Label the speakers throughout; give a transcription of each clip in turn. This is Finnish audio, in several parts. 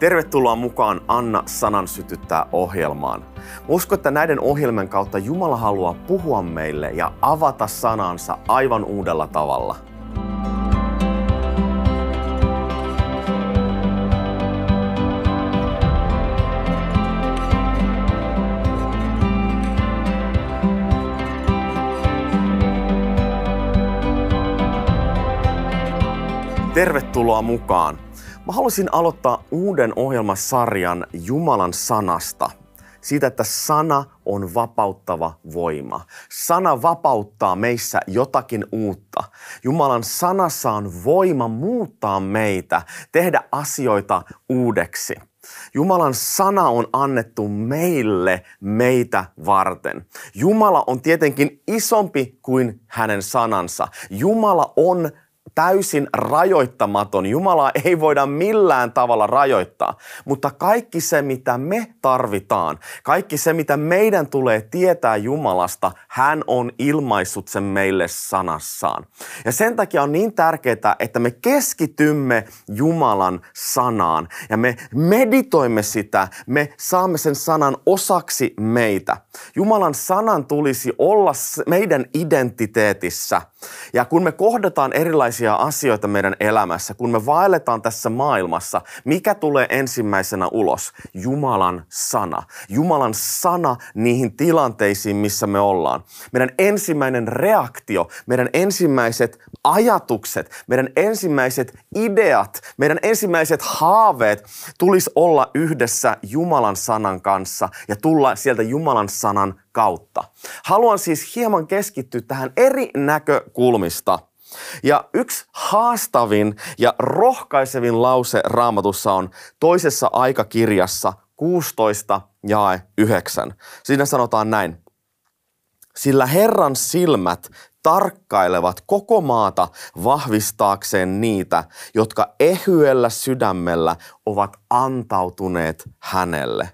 Speaker 1: Tervetuloa mukaan Anna sanan sytyttää ohjelmaan. Usko, että näiden ohjelmien kautta Jumala haluaa puhua meille ja avata sanansa aivan uudella tavalla. Tervetuloa mukaan. Mä haluaisin aloittaa uuden ohjelmasarjan Jumalan sanasta. Siitä, että sana on vapauttava voima. Sana vapauttaa meissä jotakin uutta. Jumalan sanassa on voima muuttaa meitä, tehdä asioita uudeksi. Jumalan sana on annettu meille meitä varten. Jumala on tietenkin isompi kuin hänen sanansa. Jumala on täysin rajoittamaton. Jumala ei voida millään tavalla rajoittaa, mutta kaikki se, mitä me tarvitaan, kaikki se, mitä meidän tulee tietää Jumalasta, hän on ilmaissut sen meille sanassaan. Ja sen takia on niin tärkeää, että me keskitymme Jumalan sanaan ja me meditoimme sitä, me saamme sen sanan osaksi meitä. Jumalan sanan tulisi olla meidän identiteetissä. Ja kun me kohdataan erilaisia erilaisia asioita meidän elämässä, kun me vaelletaan tässä maailmassa, mikä tulee ensimmäisenä ulos? Jumalan sana. Jumalan sana niihin tilanteisiin, missä me ollaan. Meidän ensimmäinen reaktio, meidän ensimmäiset ajatukset, meidän ensimmäiset ideat, meidän ensimmäiset haaveet tulisi olla yhdessä Jumalan sanan kanssa ja tulla sieltä Jumalan sanan kautta. Haluan siis hieman keskittyä tähän eri näkökulmista – ja yksi haastavin ja rohkaisevin lause raamatussa on toisessa aikakirjassa 16 jae 9. Siinä sanotaan näin. Sillä Herran silmät tarkkailevat koko maata vahvistaakseen niitä, jotka ehyellä sydämellä ovat antautuneet hänelle.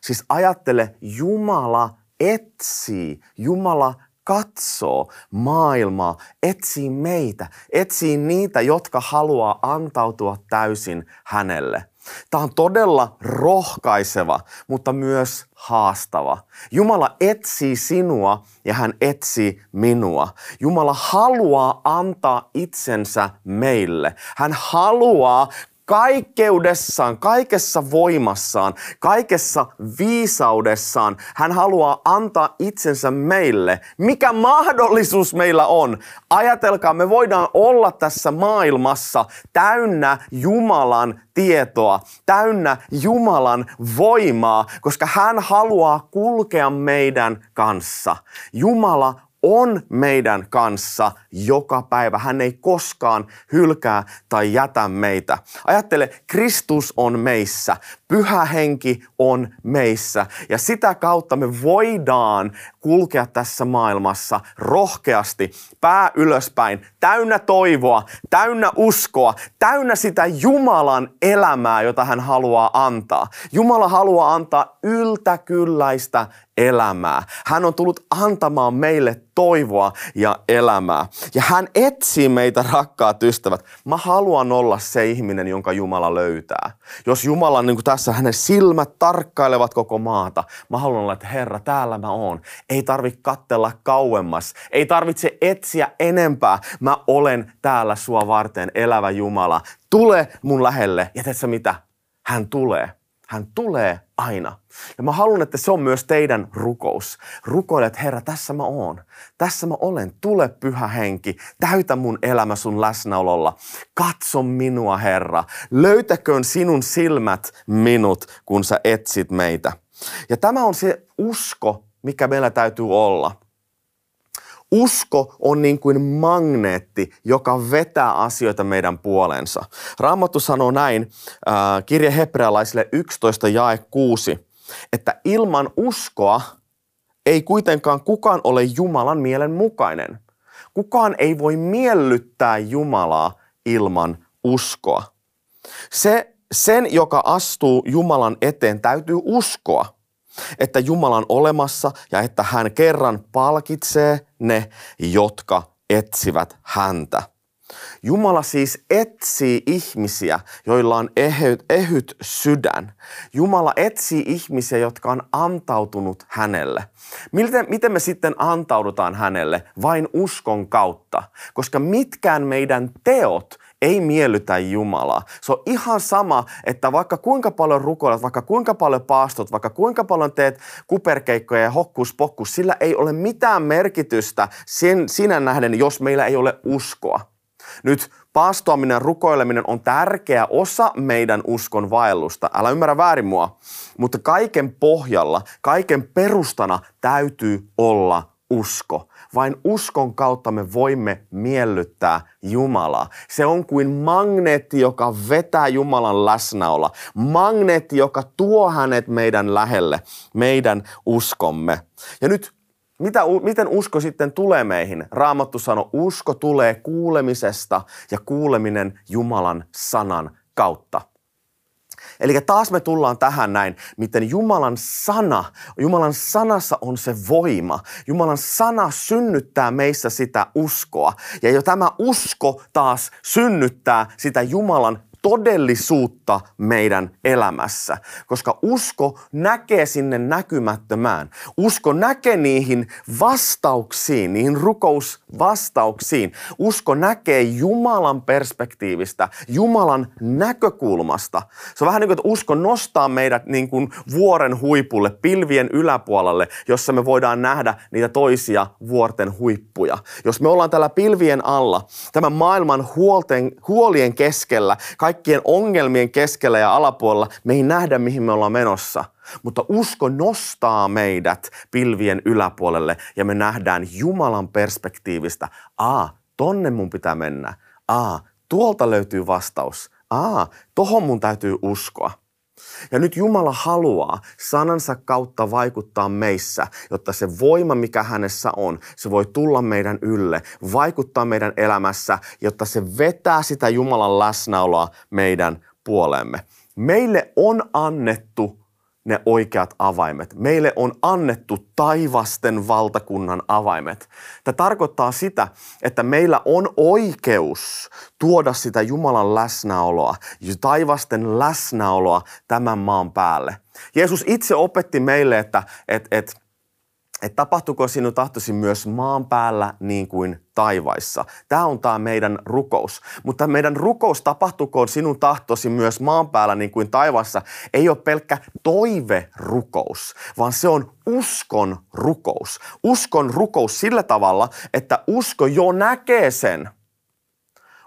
Speaker 1: Siis ajattele, Jumala etsii, Jumala katsoo maailmaa, etsii meitä, etsii niitä, jotka haluaa antautua täysin hänelle. Tämä on todella rohkaiseva, mutta myös haastava. Jumala etsii sinua ja hän etsii minua. Jumala haluaa antaa itsensä meille. Hän haluaa kaikkeudessaan, kaikessa voimassaan, kaikessa viisaudessaan hän haluaa antaa itsensä meille. Mikä mahdollisuus meillä on? Ajatelkaa, me voidaan olla tässä maailmassa täynnä Jumalan tietoa, täynnä Jumalan voimaa, koska hän haluaa kulkea meidän kanssa. Jumala on meidän kanssa joka päivä. Hän ei koskaan hylkää tai jätä meitä. Ajattele, Kristus on meissä, pyhä henki on meissä ja sitä kautta me voidaan kulkea tässä maailmassa rohkeasti, pää ylöspäin, täynnä toivoa, täynnä uskoa, täynnä sitä Jumalan elämää, jota hän haluaa antaa. Jumala haluaa antaa yltäkylläistä elämää. Hän on tullut antamaan meille toivoa ja elämää. Ja hän etsii meitä, rakkaat ystävät. Mä haluan olla se ihminen, jonka Jumala löytää. Jos Jumala, niin kuin tässä hänen silmät tarkkailevat koko maata, mä haluan olla, että Herra, täällä mä oon. Ei tarvitse kattella kauemmas. Ei tarvitse etsiä enempää. Mä olen täällä sua varten, elävä Jumala. Tule mun lähelle. Ja tiedätkö mitä? Hän tulee. Hän tulee aina. Ja mä haluan, että se on myös teidän rukous. Rukoile, että Herra, tässä mä oon. Tässä mä olen. Tule pyhä henki. Täytä mun elämä sun läsnäololla. Katso minua, Herra. Löytäköön sinun silmät minut, kun sä etsit meitä. Ja tämä on se usko, mikä meillä täytyy olla. Usko on niin kuin magneetti, joka vetää asioita meidän puolensa. Raamattu sanoo näin, äh, kirje hebrealaisille 11 jae 6, että ilman uskoa ei kuitenkaan kukaan ole Jumalan mielen mukainen. Kukaan ei voi miellyttää Jumalaa ilman uskoa. Se, sen, joka astuu Jumalan eteen, täytyy uskoa – että Jumala on olemassa ja että hän kerran palkitsee ne, jotka etsivät häntä. Jumala siis etsii ihmisiä, joilla on ehyt, ehyt sydän. Jumala etsii ihmisiä, jotka on antautunut hänelle. Miten, miten me sitten antaudutaan hänelle? Vain uskon kautta. Koska mitkään meidän teot ei miellytä Jumalaa. Se on ihan sama, että vaikka kuinka paljon rukoilet, vaikka kuinka paljon paastot, vaikka kuinka paljon teet kuperkeikkoja ja hokkus pokkus, sillä ei ole mitään merkitystä sen, sinä nähden, jos meillä ei ole uskoa. Nyt paastoaminen ja rukoileminen on tärkeä osa meidän uskon vaellusta. Älä ymmärrä väärin mua, mutta kaiken pohjalla, kaiken perustana täytyy olla usko. Vain uskon kautta me voimme miellyttää Jumalaa. Se on kuin magneetti, joka vetää Jumalan läsnäolla. Magneetti, joka tuo hänet meidän lähelle, meidän uskomme. Ja nyt mitä, miten usko sitten tulee meihin? Raamattu sanoo, usko tulee kuulemisesta ja kuuleminen Jumalan sanan kautta. Eli taas me tullaan tähän näin, miten Jumalan sana, Jumalan sanassa on se voima. Jumalan sana synnyttää meissä sitä uskoa. Ja jo tämä usko taas synnyttää sitä Jumalan todellisuutta meidän elämässä, koska usko näkee sinne näkymättömään. Usko näkee niihin vastauksiin, niihin rukousvastauksiin. Usko näkee Jumalan perspektiivistä, Jumalan näkökulmasta. Se on vähän niin kuin, että usko nostaa meidät niin kuin vuoren huipulle, pilvien yläpuolelle, jossa me voidaan nähdä niitä toisia vuorten huippuja. Jos me ollaan täällä pilvien alla, tämän maailman huolten, huolien keskellä, kaikkien ongelmien keskellä ja alapuolella me ei nähdä, mihin me ollaan menossa. Mutta usko nostaa meidät pilvien yläpuolelle ja me nähdään Jumalan perspektiivistä. Aa, tonne mun pitää mennä. Aa, tuolta löytyy vastaus. Aa, tohon mun täytyy uskoa. Ja nyt Jumala haluaa sanansa kautta vaikuttaa meissä, jotta se voima, mikä hänessä on, se voi tulla meidän ylle, vaikuttaa meidän elämässä, jotta se vetää sitä Jumalan läsnäoloa meidän puolemme. Meille on annettu ne oikeat avaimet. Meille on annettu taivasten valtakunnan avaimet. Tämä tarkoittaa sitä, että meillä on oikeus tuoda sitä Jumalan läsnäoloa, taivasten läsnäoloa tämän maan päälle. Jeesus itse opetti meille, että, että, että että tapahtuko sinun tahtosi myös maan päällä niin kuin taivaissa. Tämä on tämä meidän rukous. Mutta meidän rukous tapahtukoon sinun tahtosi myös maan päällä niin kuin taivaassa ei ole pelkkä toiverukous, vaan se on uskon rukous. Uskon rukous sillä tavalla, että usko jo näkee sen.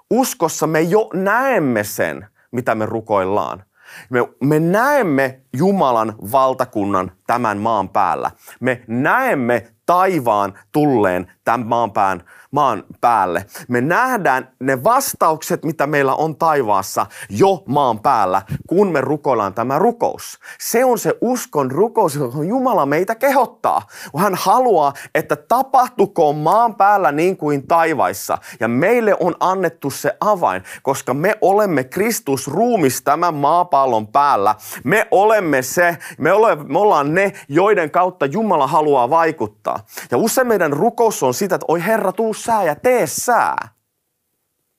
Speaker 1: Uskossa me jo näemme sen, mitä me rukoillaan. Me, me näemme Jumalan valtakunnan tämän maan päällä. Me näemme taivaan tulleen tämän maan, pään, maan päälle. Me nähdään ne vastaukset, mitä meillä on taivaassa jo maan päällä, kun me rukoillaan tämä rukous. Se on se uskon rukous, johon Jumala meitä kehottaa. Hän haluaa, että tapahtukoon maan päällä niin kuin taivaissa. Ja meille on annettu se avain, koska me olemme Kristus ruumis tämän maapallon päällä. Me olemme se, me, ole, me ollaan ne, joiden kautta Jumala haluaa vaikuttaa. Ja usein meidän rukous on sitä, että oi Herra, tuu sää ja tee sää.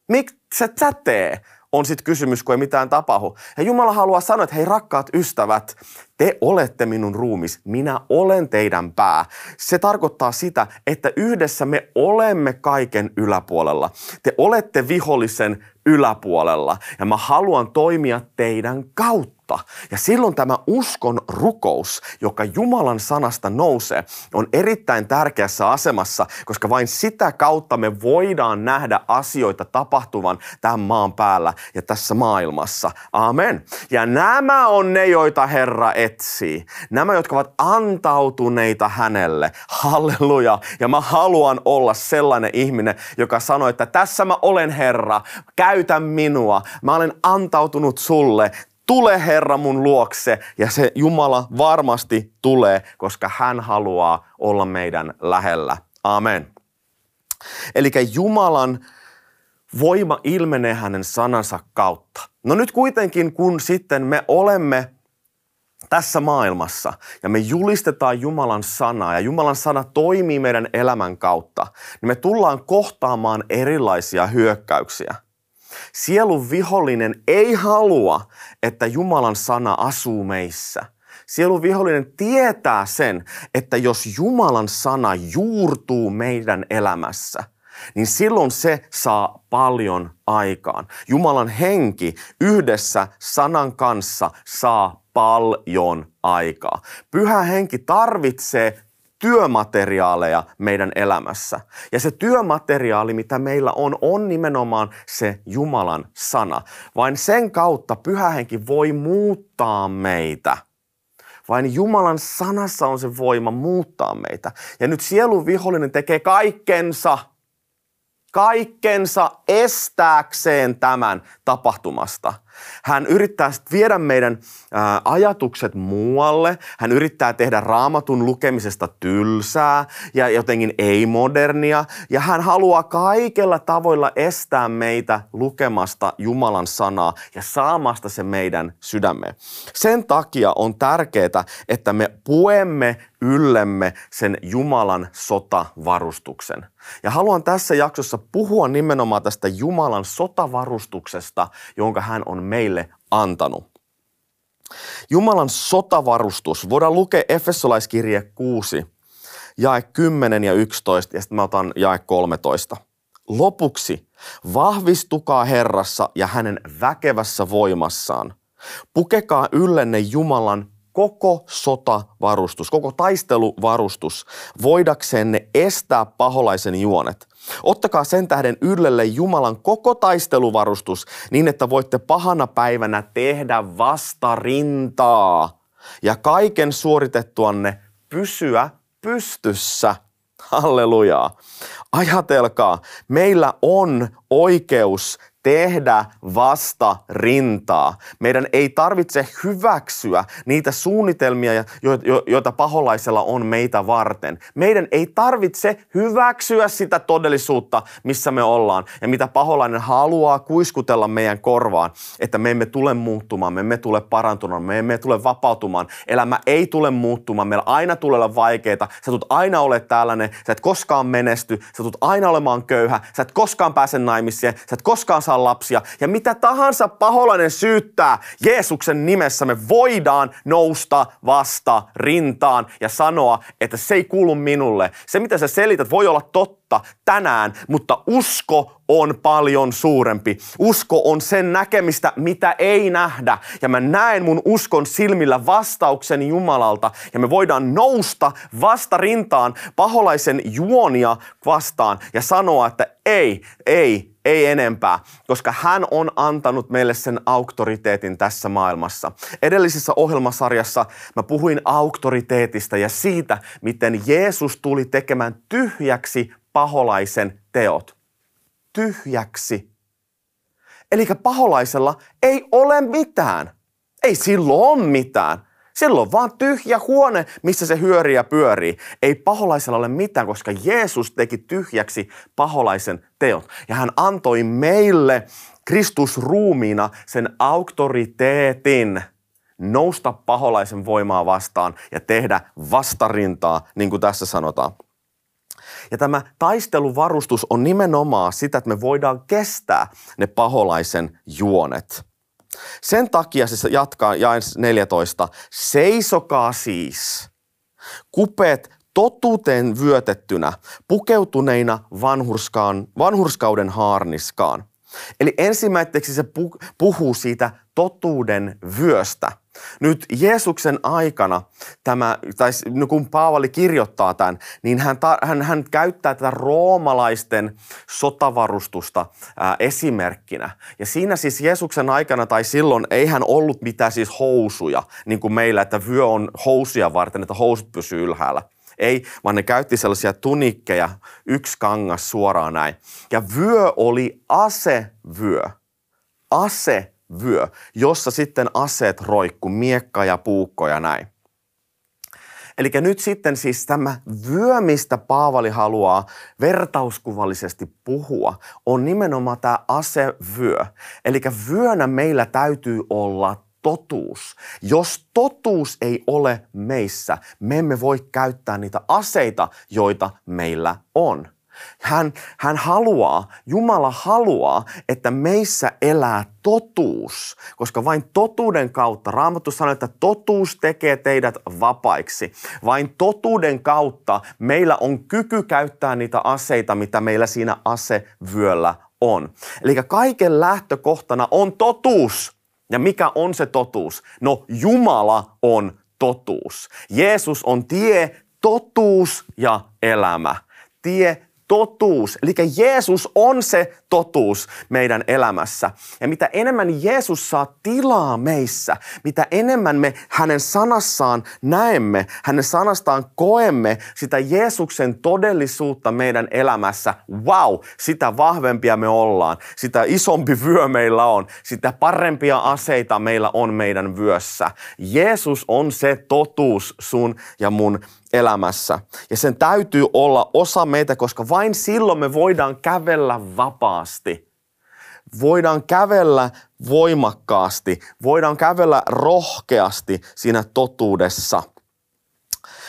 Speaker 1: Miksi sä tee? On sitten kysymys, kun ei mitään tapahdu. Ja Jumala haluaa sanoa, että hei rakkaat ystävät, te olette minun ruumis, minä olen teidän pää. Se tarkoittaa sitä, että yhdessä me olemme kaiken yläpuolella. Te olette vihollisen yläpuolella ja mä haluan toimia teidän kautta. Ja silloin tämä uskon rukous, joka Jumalan sanasta nousee, on erittäin tärkeässä asemassa, koska vain sitä kautta me voidaan nähdä asioita tapahtuvan tämän maan päällä ja tässä maailmassa. Amen. Ja nämä on ne, joita Herra etsii. Nämä, jotka ovat antautuneita hänelle. Halleluja. Ja mä haluan olla sellainen ihminen, joka sanoo, että tässä mä olen Herra, käytä minua. Mä olen antautunut sulle tule Herra mun luokse ja se Jumala varmasti tulee, koska hän haluaa olla meidän lähellä. Amen. Eli Jumalan voima ilmenee hänen sanansa kautta. No nyt kuitenkin, kun sitten me olemme tässä maailmassa ja me julistetaan Jumalan sanaa ja Jumalan sana toimii meidän elämän kautta, niin me tullaan kohtaamaan erilaisia hyökkäyksiä. Sielun vihollinen ei halua, että Jumalan sana asuu meissä. Sielun vihollinen tietää sen, että jos Jumalan sana juurtuu meidän elämässä, niin silloin se saa paljon aikaan. Jumalan henki yhdessä sanan kanssa saa paljon aikaa. Pyhä henki tarvitsee työmateriaaleja meidän elämässä. Ja se työmateriaali, mitä meillä on, on nimenomaan se Jumalan sana. Vain sen kautta pyhä henki voi muuttaa meitä. Vain Jumalan sanassa on se voima muuttaa meitä. Ja nyt sielun vihollinen tekee kaikkensa – kaikkensa estääkseen tämän tapahtumasta. Hän yrittää viedä meidän ajatukset muualle. Hän yrittää tehdä raamatun lukemisesta tylsää ja jotenkin ei-modernia. Ja hän haluaa kaikella tavoilla estää meitä lukemasta Jumalan sanaa ja saamasta se meidän sydämeen. Sen takia on tärkeää, että me puemme yllemme sen Jumalan sotavarustuksen. Ja haluan tässä jaksossa puhua nimenomaan tästä Jumalan sotavarustuksesta, jonka hän on meille antanut. Jumalan sotavarustus, voidaan lukea Efesolaiskirje 6, jae 10 ja 11 ja sitten mä otan jae 13. Lopuksi vahvistukaa Herrassa ja hänen väkevässä voimassaan. Pukekaa yllenne Jumalan koko sotavarustus, koko taisteluvarustus, voidaksenne estää paholaisen juonet. Ottakaa sen tähden yllelle Jumalan koko taisteluvarustus niin, että voitte pahana päivänä tehdä vastarintaa ja kaiken suoritettuanne pysyä pystyssä. Hallelujaa. Ajatelkaa, meillä on oikeus tehdä vasta rintaa. Meidän ei tarvitse hyväksyä niitä suunnitelmia, joita paholaisella on meitä varten. Meidän ei tarvitse hyväksyä sitä todellisuutta, missä me ollaan ja mitä paholainen haluaa kuiskutella meidän korvaan, että me emme tule muuttumaan, me emme tule parantumaan, me emme tule vapautumaan. Elämä ei tule muuttumaan, meillä aina tulee olla vaikeita, sä tulet aina ole tällainen, sä et koskaan menesty, sä tulet aina olemaan köyhä, sä et koskaan pääse naimisiin, sä et koskaan saa saa lapsia. Ja mitä tahansa paholainen syyttää Jeesuksen nimessä, me voidaan nousta vasta rintaan ja sanoa, että se ei kuulu minulle. Se, mitä sä selität, voi olla totta tänään, mutta usko on paljon suurempi. Usko on sen näkemistä, mitä ei nähdä. Ja mä näen mun uskon silmillä vastauksen Jumalalta. Ja me voidaan nousta vasta rintaan paholaisen juonia vastaan ja sanoa, että ei, ei, ei enempää, koska hän on antanut meille sen auktoriteetin tässä maailmassa. Edellisessä ohjelmasarjassa mä puhuin auktoriteetista ja siitä, miten Jeesus tuli tekemään tyhjäksi paholaisen teot. Tyhjäksi. Eli paholaisella ei ole mitään. Ei silloin ole mitään. Silloin vaan tyhjä huone, missä se hyörii ja pyörii. Ei paholaisella ole mitään, koska Jeesus teki tyhjäksi paholaisen teot. Ja hän antoi meille Kristus ruumiina sen auktoriteetin nousta paholaisen voimaa vastaan ja tehdä vastarintaa, niin kuin tässä sanotaan. Ja tämä taisteluvarustus on nimenomaan sitä, että me voidaan kestää ne paholaisen juonet. Sen takia se jatkaa jaen 14. Seisokaa siis, kupet totuuteen vyötettynä, pukeutuneina vanhurskaan, vanhurskauden haarniskaan. Eli ensimmäiseksi se puhuu siitä totuuden vyöstä – nyt Jeesuksen aikana, tämä, tai kun Paavali kirjoittaa tämän, niin hän, hän, hän käyttää tätä roomalaisten sotavarustusta ää, esimerkkinä. Ja siinä siis Jeesuksen aikana tai silloin ei hän ollut mitään siis housuja, niin kuin meillä, että vyö on housuja varten, että housut pysyy ylhäällä. Ei, vaan ne käytti sellaisia tunikkeja, yksi kangas suoraan näin. Ja vyö oli asevyö. Ase vyö, jossa sitten aseet roikku, miekka ja puukko ja näin. Eli nyt sitten siis tämä vyö, mistä Paavali haluaa vertauskuvallisesti puhua, on nimenomaan tämä asevyö. Eli vyönä meillä täytyy olla totuus. Jos totuus ei ole meissä, me emme voi käyttää niitä aseita, joita meillä on. Hän, hän haluaa, Jumala haluaa, että meissä elää totuus, koska vain totuuden kautta, Raamattu sanoo, että totuus tekee teidät vapaiksi. Vain totuuden kautta meillä on kyky käyttää niitä aseita, mitä meillä siinä asevyöllä on. Eli kaiken lähtökohtana on totuus. Ja mikä on se totuus? No Jumala on totuus. Jeesus on tie, totuus ja elämä. Tie, totuus. Eli Jeesus on se totuus meidän elämässä. Ja mitä enemmän Jeesus saa tilaa meissä, mitä enemmän me hänen sanassaan näemme, hänen sanastaan koemme sitä Jeesuksen todellisuutta meidän elämässä, wow, sitä vahvempia me ollaan, sitä isompi vyö meillä on, sitä parempia aseita meillä on meidän vyössä. Jeesus on se totuus sun ja mun elämässä. Ja sen täytyy olla osa meitä, koska vain silloin me voidaan kävellä vapaasti. Voidaan kävellä voimakkaasti, voidaan kävellä rohkeasti siinä totuudessa.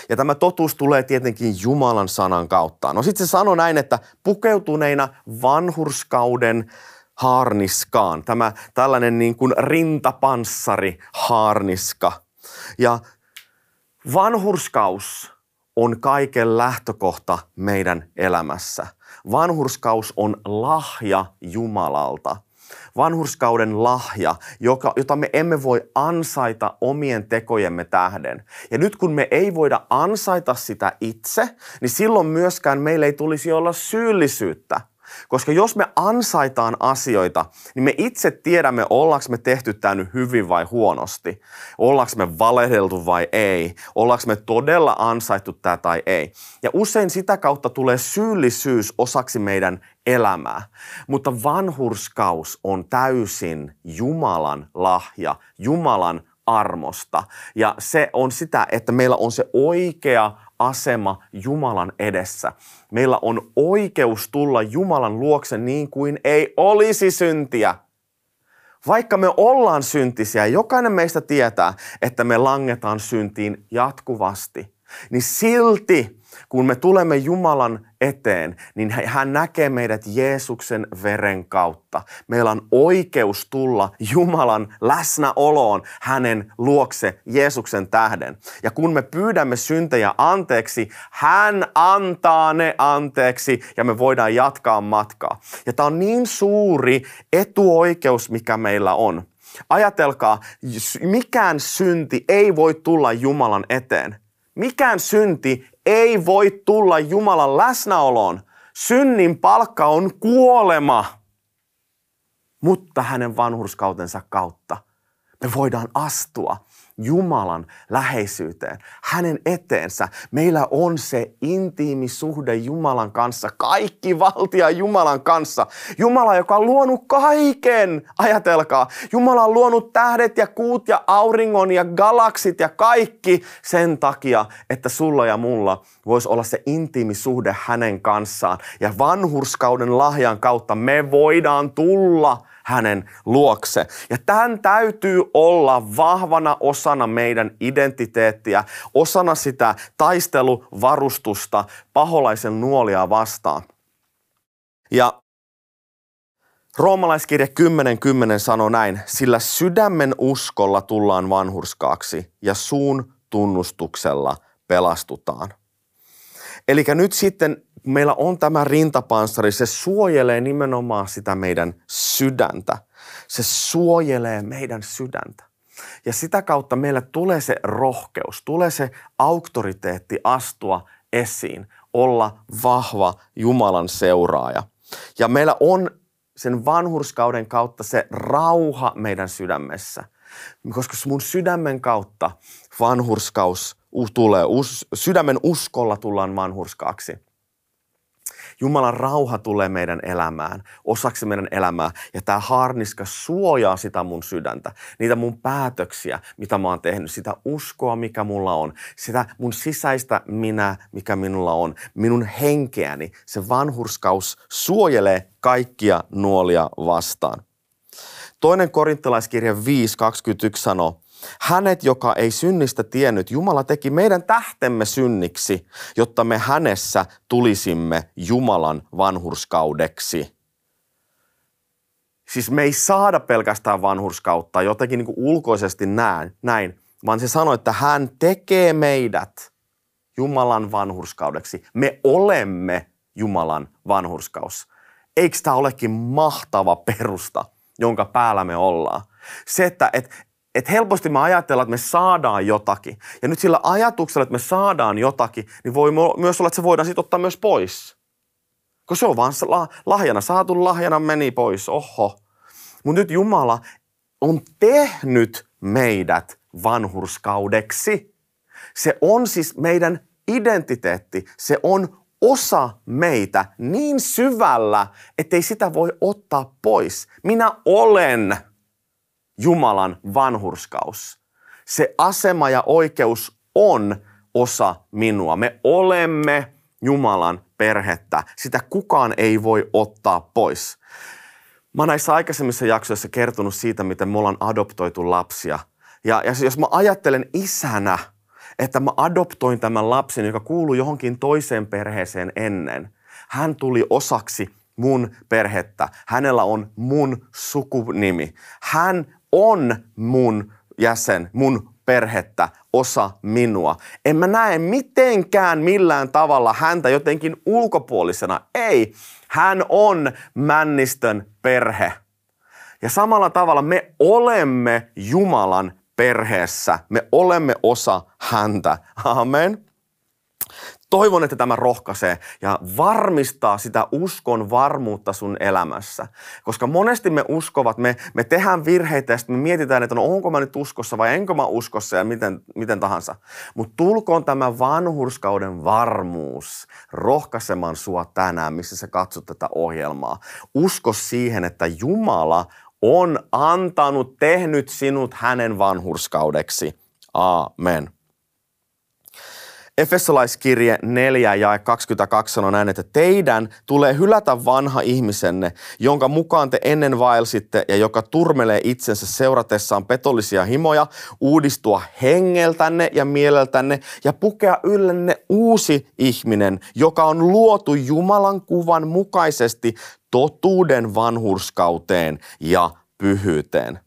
Speaker 1: Ja tämä totuus tulee tietenkin Jumalan sanan kautta. No sitten se sanoi näin, että pukeutuneina vanhurskauden haarniskaan. Tämä tällainen niin kuin rintapanssari haarniska. Ja vanhurskaus on kaiken lähtökohta meidän elämässä. Vanhurskaus on lahja Jumalalta. Vanhurskauden lahja, joka, jota me emme voi ansaita omien tekojemme tähden. Ja nyt kun me ei voida ansaita sitä itse, niin silloin myöskään meillä ei tulisi olla syyllisyyttä – koska jos me ansaitaan asioita, niin me itse tiedämme, ollaanko me tehty tämä nyt hyvin vai huonosti. Ollaanko me valehdeltu vai ei. Ollaanko me todella ansaittu tämä tai ei. Ja usein sitä kautta tulee syyllisyys osaksi meidän elämää. Mutta vanhurskaus on täysin Jumalan lahja, Jumalan armosta. Ja se on sitä, että meillä on se oikea asema Jumalan edessä. Meillä on oikeus tulla Jumalan luokse niin kuin ei olisi syntiä. Vaikka me ollaan syntisiä, jokainen meistä tietää, että me langetaan syntiin jatkuvasti, niin silti kun me tulemme Jumalan eteen, niin hän näkee meidät Jeesuksen veren kautta. Meillä on oikeus tulla Jumalan läsnäoloon hänen luokse Jeesuksen tähden. Ja kun me pyydämme syntejä anteeksi, hän antaa ne anteeksi ja me voidaan jatkaa matkaa. Ja tämä on niin suuri etuoikeus, mikä meillä on. Ajatelkaa, mikään synti ei voi tulla Jumalan eteen. Mikään synti ei voi tulla Jumalan läsnäoloon. Synnin palkka on kuolema, mutta hänen vanhurskautensa kautta me voidaan astua Jumalan läheisyyteen, hänen eteensä. Meillä on se intiimi suhde Jumalan kanssa, kaikki valtia Jumalan kanssa. Jumala, joka on luonut kaiken, ajatelkaa. Jumala on luonut tähdet ja kuut ja auringon ja galaksit ja kaikki sen takia, että sulla ja mulla voisi olla se intiimi suhde hänen kanssaan. Ja vanhurskauden lahjan kautta me voidaan tulla – hänen luokse. Ja tämän täytyy olla vahvana osana meidän identiteettiä, osana sitä taisteluvarustusta paholaisen nuolia vastaan. Ja Roomalaiskirja 10.10 10 sanoo näin, sillä sydämen uskolla tullaan vanhurskaaksi ja suun tunnustuksella pelastutaan. Eli nyt sitten meillä on tämä rintapanssari, se suojelee nimenomaan sitä meidän sydäntä. Se suojelee meidän sydäntä. Ja sitä kautta meillä tulee se rohkeus, tulee se auktoriteetti astua esiin, olla vahva Jumalan seuraaja. Ja meillä on sen vanhurskauden kautta se rauha meidän sydämessä. Koska mun sydämen kautta vanhurskaus tulee, sydämen uskolla tullaan vanhurskaaksi. Jumalan rauha tulee meidän elämään, osaksi meidän elämää. Ja tämä harniska suojaa sitä mun sydäntä, niitä mun päätöksiä, mitä mä oon tehnyt, sitä uskoa, mikä mulla on, sitä mun sisäistä minä, mikä minulla on, minun henkeäni. Se vanhurskaus suojelee kaikkia nuolia vastaan. Toinen korintalaiskirja 5.21 sanoo, hänet, joka ei synnistä tiennyt, Jumala teki meidän tähtemme synniksi, jotta me hänessä tulisimme Jumalan vanhurskaudeksi. Siis me ei saada pelkästään vanhurskautta jotenkin niin ulkoisesti näin, näin, vaan se sanoi, että hän tekee meidät Jumalan vanhurskaudeksi. Me olemme Jumalan vanhurskaus. Eikö tämä olekin mahtava perusta, jonka päällä me ollaan? Se, että et, et helposti me ajatellaan, että me saadaan jotakin. Ja nyt sillä ajatuksella, että me saadaan jotakin, niin voi myös olla, että se voidaan sitten ottaa myös pois. Kun se on vaan lahjana, saatu lahjana meni pois, oho. Mutta nyt Jumala on tehnyt meidät vanhurskaudeksi. Se on siis meidän identiteetti. Se on osa meitä niin syvällä, ettei sitä voi ottaa pois. Minä olen Jumalan vanhurskaus. Se asema ja oikeus on osa minua. Me olemme Jumalan perhettä. Sitä kukaan ei voi ottaa pois. Mä oon näissä aikaisemmissa jaksoissa kertonut siitä, miten me ollaan adoptoitu lapsia. Ja, ja jos mä ajattelen isänä, että mä adoptoin tämän lapsen, joka kuuluu johonkin toiseen perheeseen ennen. Hän tuli osaksi mun perhettä. Hänellä on mun sukunimi. Hän on mun jäsen, mun perhettä, osa minua. En mä näe mitenkään millään tavalla häntä jotenkin ulkopuolisena. Ei, hän on Männistön perhe. Ja samalla tavalla me olemme Jumalan perheessä. Me olemme osa häntä. Amen. Toivon, että tämä rohkaisee ja varmistaa sitä uskon varmuutta sun elämässä. Koska monesti me uskovat, me, me tehdään virheitä ja sitten me mietitään, että no onko mä nyt uskossa vai enkö mä uskossa ja miten, miten tahansa. Mutta tulkoon tämä vanhurskauden varmuus rohkaisemaan sua tänään, missä sä katsot tätä ohjelmaa. Usko siihen, että Jumala on antanut, tehnyt sinut hänen vanhurskaudeksi. Amen. Efesolaiskirje 4 ja 22 sanoo näin, että teidän tulee hylätä vanha ihmisenne, jonka mukaan te ennen vaelsitte ja joka turmelee itsensä seuratessaan petollisia himoja, uudistua hengeltänne ja mieleltänne ja pukea yllenne uusi ihminen, joka on luotu Jumalan kuvan mukaisesti totuuden vanhurskauteen ja pyhyyteen.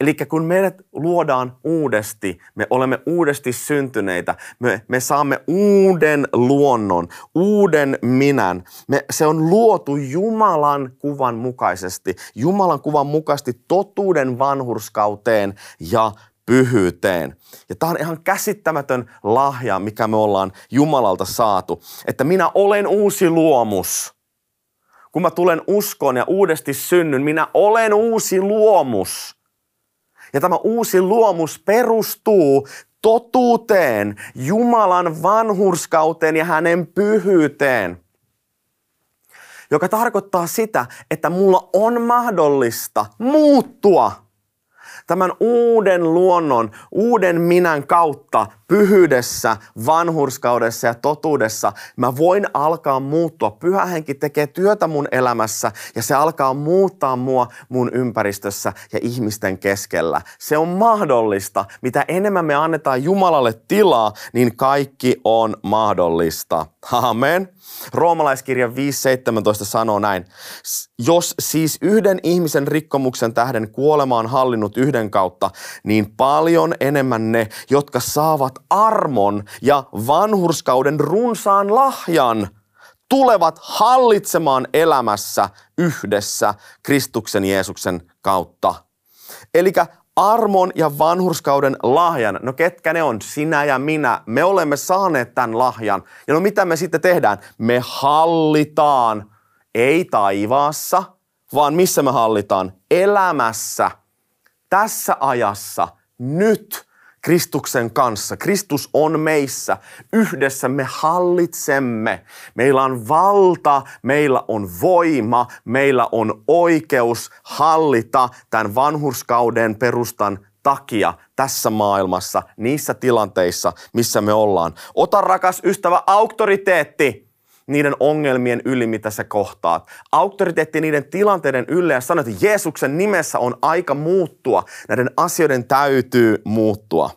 Speaker 1: Eli kun meidät luodaan uudesti, me olemme uudesti syntyneitä, me, me saamme uuden luonnon, uuden minän. Me, se on luotu Jumalan kuvan mukaisesti, Jumalan kuvan mukaisesti totuuden vanhurskauteen ja pyhyyteen. Ja tämä on ihan käsittämätön lahja, mikä me ollaan Jumalalta saatu, että minä olen uusi luomus. Kun mä tulen uskoon ja uudesti synnyn, minä olen uusi luomus. Ja tämä uusi luomus perustuu totuuteen, Jumalan vanhurskauteen ja hänen pyhyyteen. Joka tarkoittaa sitä, että mulla on mahdollista muuttua tämän uuden luonnon, uuden minän kautta pyhyydessä, vanhurskaudessa ja totuudessa mä voin alkaa muuttua. Pyhä henki tekee työtä mun elämässä ja se alkaa muuttaa mua mun ympäristössä ja ihmisten keskellä. Se on mahdollista. Mitä enemmän me annetaan Jumalalle tilaa, niin kaikki on mahdollista. Amen. Roomalaiskirja 5.17 sanoo näin. Jos siis yhden ihmisen rikkomuksen tähden kuolema on hallinnut yhden kautta, niin paljon enemmän ne, jotka saavat armon ja vanhurskauden runsaan lahjan, tulevat hallitsemaan elämässä yhdessä Kristuksen Jeesuksen kautta. Eli armon ja vanhurskauden lahjan. No ketkä ne on? Sinä ja minä. Me olemme saaneet tämän lahjan. Ja no mitä me sitten tehdään? Me hallitaan. Ei taivaassa, vaan missä me hallitaan? Elämässä. Tässä ajassa. Nyt Kristuksen kanssa. Kristus on meissä. Yhdessä me hallitsemme. Meillä on valta, meillä on voima, meillä on oikeus hallita tämän vanhurskauden perustan takia tässä maailmassa, niissä tilanteissa, missä me ollaan. Ota rakas ystävä auktoriteetti niiden ongelmien yli, mitä sä kohtaat. Auktoriteetti niiden tilanteiden ylle ja sanoit, että Jeesuksen nimessä on aika muuttua. Näiden asioiden täytyy muuttua.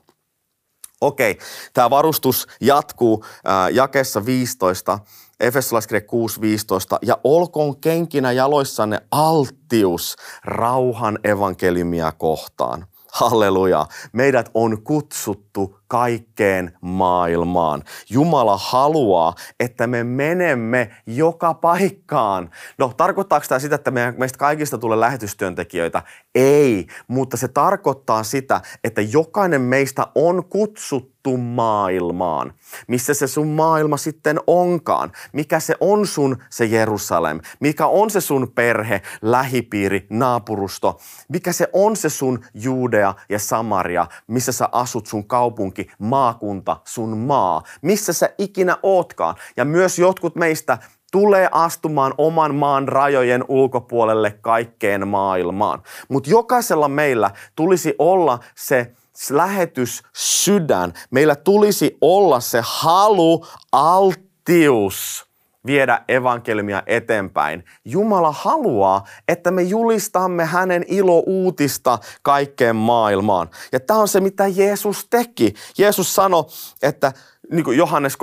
Speaker 1: Okei, tämä varustus jatkuu äh, jakessa 15, Efesolaiskirja 6.15, ja olkoon kenkinä jaloissanne alttius rauhan evankeliumia kohtaan. Halleluja. Meidät on kutsuttu kaikkeen maailmaan. Jumala haluaa, että me menemme joka paikkaan. No, tarkoittaako tämä sitä, että meistä kaikista tulee lähetystyöntekijöitä? Ei, mutta se tarkoittaa sitä, että jokainen meistä on kutsuttu maailmaan. Missä se sun maailma sitten onkaan? Mikä se on sun se Jerusalem? Mikä on se sun perhe, lähipiiri, naapurusto? Mikä se on se sun Judea ja Samaria? Missä sä asut sun kaupunki? Kaupunki, maakunta, sun maa, missä sä ikinä ootkaan. Ja myös jotkut meistä tulee astumaan oman maan rajojen ulkopuolelle kaikkeen maailmaan. Mutta jokaisella meillä tulisi olla se lähetys sydän. Meillä tulisi olla se halu, alttius viedä evankeliumia eteenpäin. Jumala haluaa, että me julistamme hänen ilo-uutista kaikkeen maailmaan. Ja tämä on se, mitä Jeesus teki. Jeesus sanoi, että niin kuin Johannes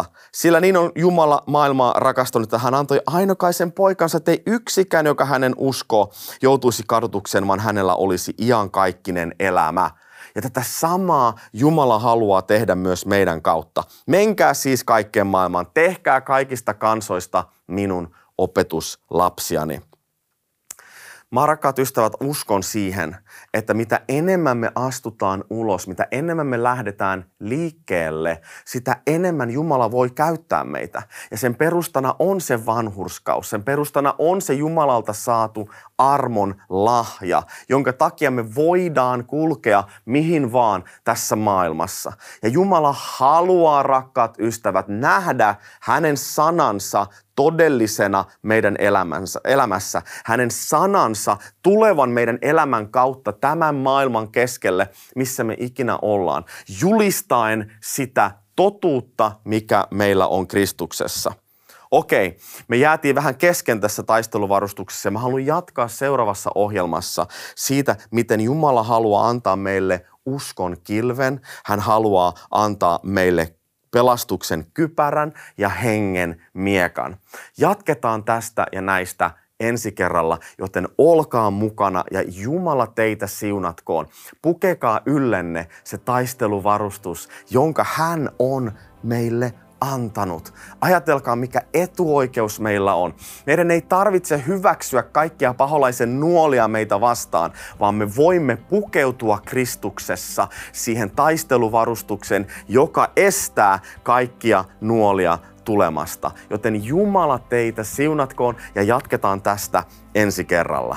Speaker 1: 3.16, sillä niin on Jumala maailmaa rakastunut, että hän antoi ainokaisen poikansa, että ei yksikään, joka hänen uskoo, joutuisi kadotukseen, vaan hänellä olisi iankaikkinen elämä. Ja tätä samaa Jumala haluaa tehdä myös meidän kautta. Menkää siis kaikkeen maailmaan, tehkää kaikista kansoista minun opetuslapsiani. Mä rakkaat ystävät, uskon siihen, että mitä enemmän me astutaan ulos, mitä enemmän me lähdetään liikkeelle, sitä enemmän Jumala voi käyttää meitä. Ja sen perustana on se vanhurskaus, sen perustana on se Jumalalta saatu armon lahja, jonka takia me voidaan kulkea mihin vaan tässä maailmassa. Ja Jumala haluaa, rakkaat ystävät, nähdä hänen sanansa todellisena meidän elämässä. Hänen sanansa tulevan meidän elämän kautta tämän maailman keskelle, missä me ikinä ollaan, julistaen sitä totuutta, mikä meillä on Kristuksessa. Okei, me jäätiin vähän kesken tässä taisteluvarustuksessa ja mä haluan jatkaa seuraavassa ohjelmassa siitä, miten Jumala haluaa antaa meille uskon kilven. Hän haluaa antaa meille pelastuksen kypärän ja hengen miekan. Jatketaan tästä ja näistä ensi kerralla, joten olkaa mukana ja Jumala teitä siunatkoon. Pukekaa yllenne se taisteluvarustus, jonka hän on meille antanut. Ajatelkaa, mikä etuoikeus meillä on. Meidän ei tarvitse hyväksyä kaikkia paholaisen nuolia meitä vastaan, vaan me voimme pukeutua Kristuksessa siihen taisteluvarustuksen, joka estää kaikkia nuolia tulemasta. Joten Jumala teitä siunatkoon ja jatketaan tästä ensi kerralla.